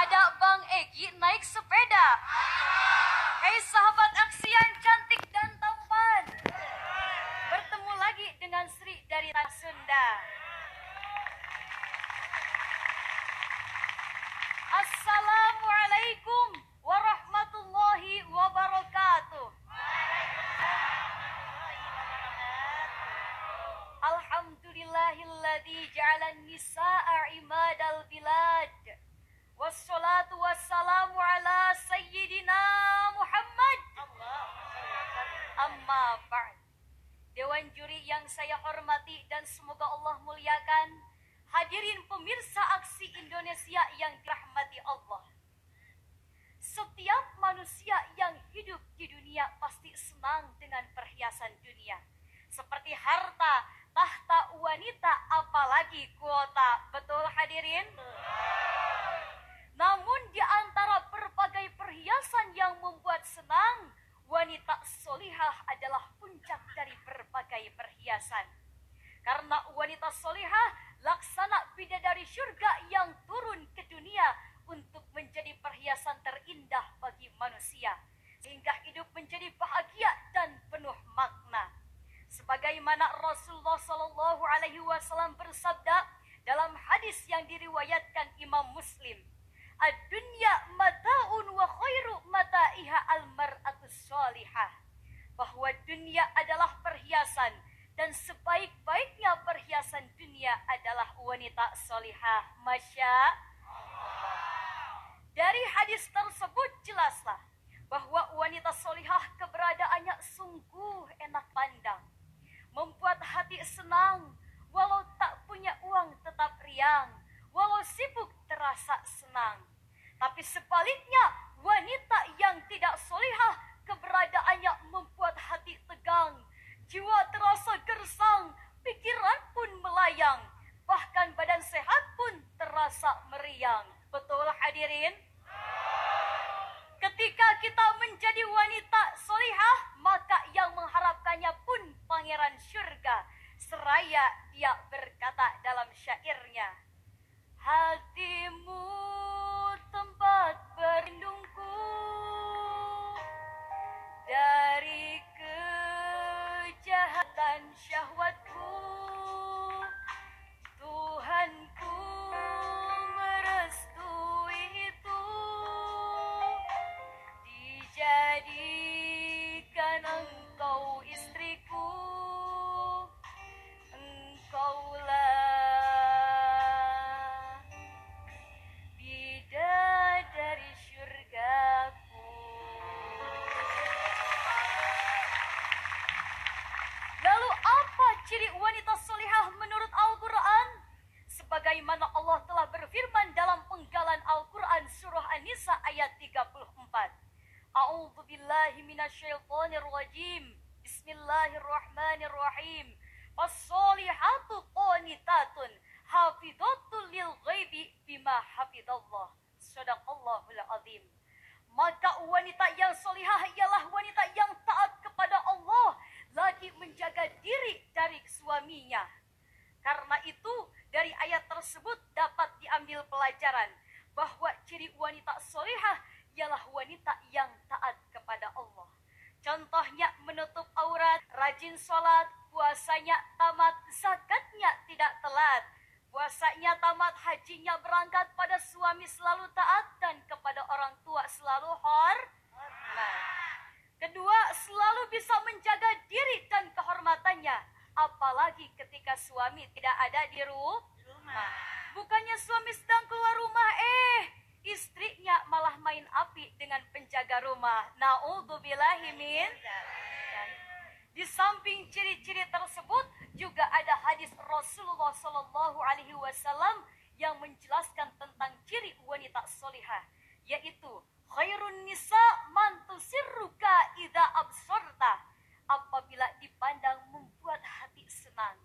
Ada Bang Egi naik sepeda. Hei sahabat aksian cantik yang saya hormati dan semoga Allah muliakan. Hadirin pemirsa aksi Indonesia yang dirahmati Allah. Setiap manusia yang hidup di dunia pasti senang dengan perhiasan dunia. Seperti harta, tahta wanita, apalagi kuota. Betul hadirin? Namun di antara berbagai perhiasan yang membuat senang, wanita solihah adalah puncak dari berbagai perhiasan. Karena wanita solihah laksana bidadari surga yang turun ke dunia untuk menjadi perhiasan terindah bagi manusia. Sehingga hidup menjadi bahagia dan penuh makna. Sebagaimana Rasulullah Shallallahu Alaihi Wasallam bersabda dalam hadis yang diriwayatkan Imam Muslim, "Ad-dunya mataun wa khairu mata'iha al-mar'atus salihah." Bahwa dunia adalah perhiasan dan sebaik-baiknya perhiasan dunia adalah wanita solihah. Masya Dari hadis tersebut jelaslah bahwa wanita solihah keberadaannya sungguh enak pandang. Membuat hati senang, walau tak punya uang tetap riang, walau sibuk terasa senang. Tapi sebaliknya, wanita yang tidak solihah keberadaannya membuat hati tegang, jiwa terasa gersang, pikiran pun melayang, terasa meriang. Betul hadirin? Ketika kita menjadi wanita solihah, maka yang mengharapkannya pun pangeran surga. Seraya dia An-Nisa ayat 34. A'udzu billahi minasyaitonir rajim. Bismillahirrahmanirrahim. As-solihatu qanitatun hafidhatul lil ghaibi bima hafidallah. Sadaqallahul azim. Maka wanita yang solihah ialah wanita yang taat kepada Allah lagi menjaga diri dari suaminya. Karena itu dari ayat tersebut dapat diambil pelajaran bahwa ciri wanita solihah ialah wanita yang taat kepada Allah. Contohnya menutup aurat, rajin sholat, puasanya tamat, zakatnya tidak telat. Puasanya tamat, hajinya berangkat pada suami selalu taat dan kepada orang tua selalu hormat. Kedua, selalu bisa menjaga diri dan kehormatannya. Apalagi ketika suami tidak ada di rumah. Bukannya suami sedang keluar rumah, eh istrinya malah main api dengan penjaga rumah. Na'udzubillahi min di samping ciri-ciri tersebut juga ada hadis Rasulullah Shallallahu Alaihi Wasallam yang menjelaskan tentang ciri wanita solihah, yaitu khairun nisa mantusirruka ida absorta apabila dipandang membuat hati senang.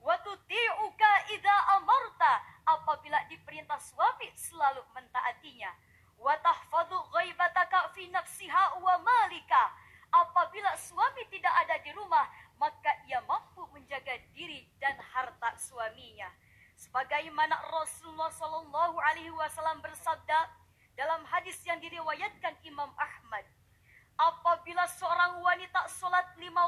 Watuti'uka ida amarta apabila diperintah suami selalu mentaatinya. Watahfadu ghaibataka fi nafsiha wa malika apabila suami tidak ada di rumah, maka ia mampu menjaga diri dan harta suaminya. Sebagaimana Rasulullah Shallallahu Alaihi Wasallam bersabda, Dalam hadis yang diriwayatkan Imam Ahmad, apabila seorang wanita sholat lima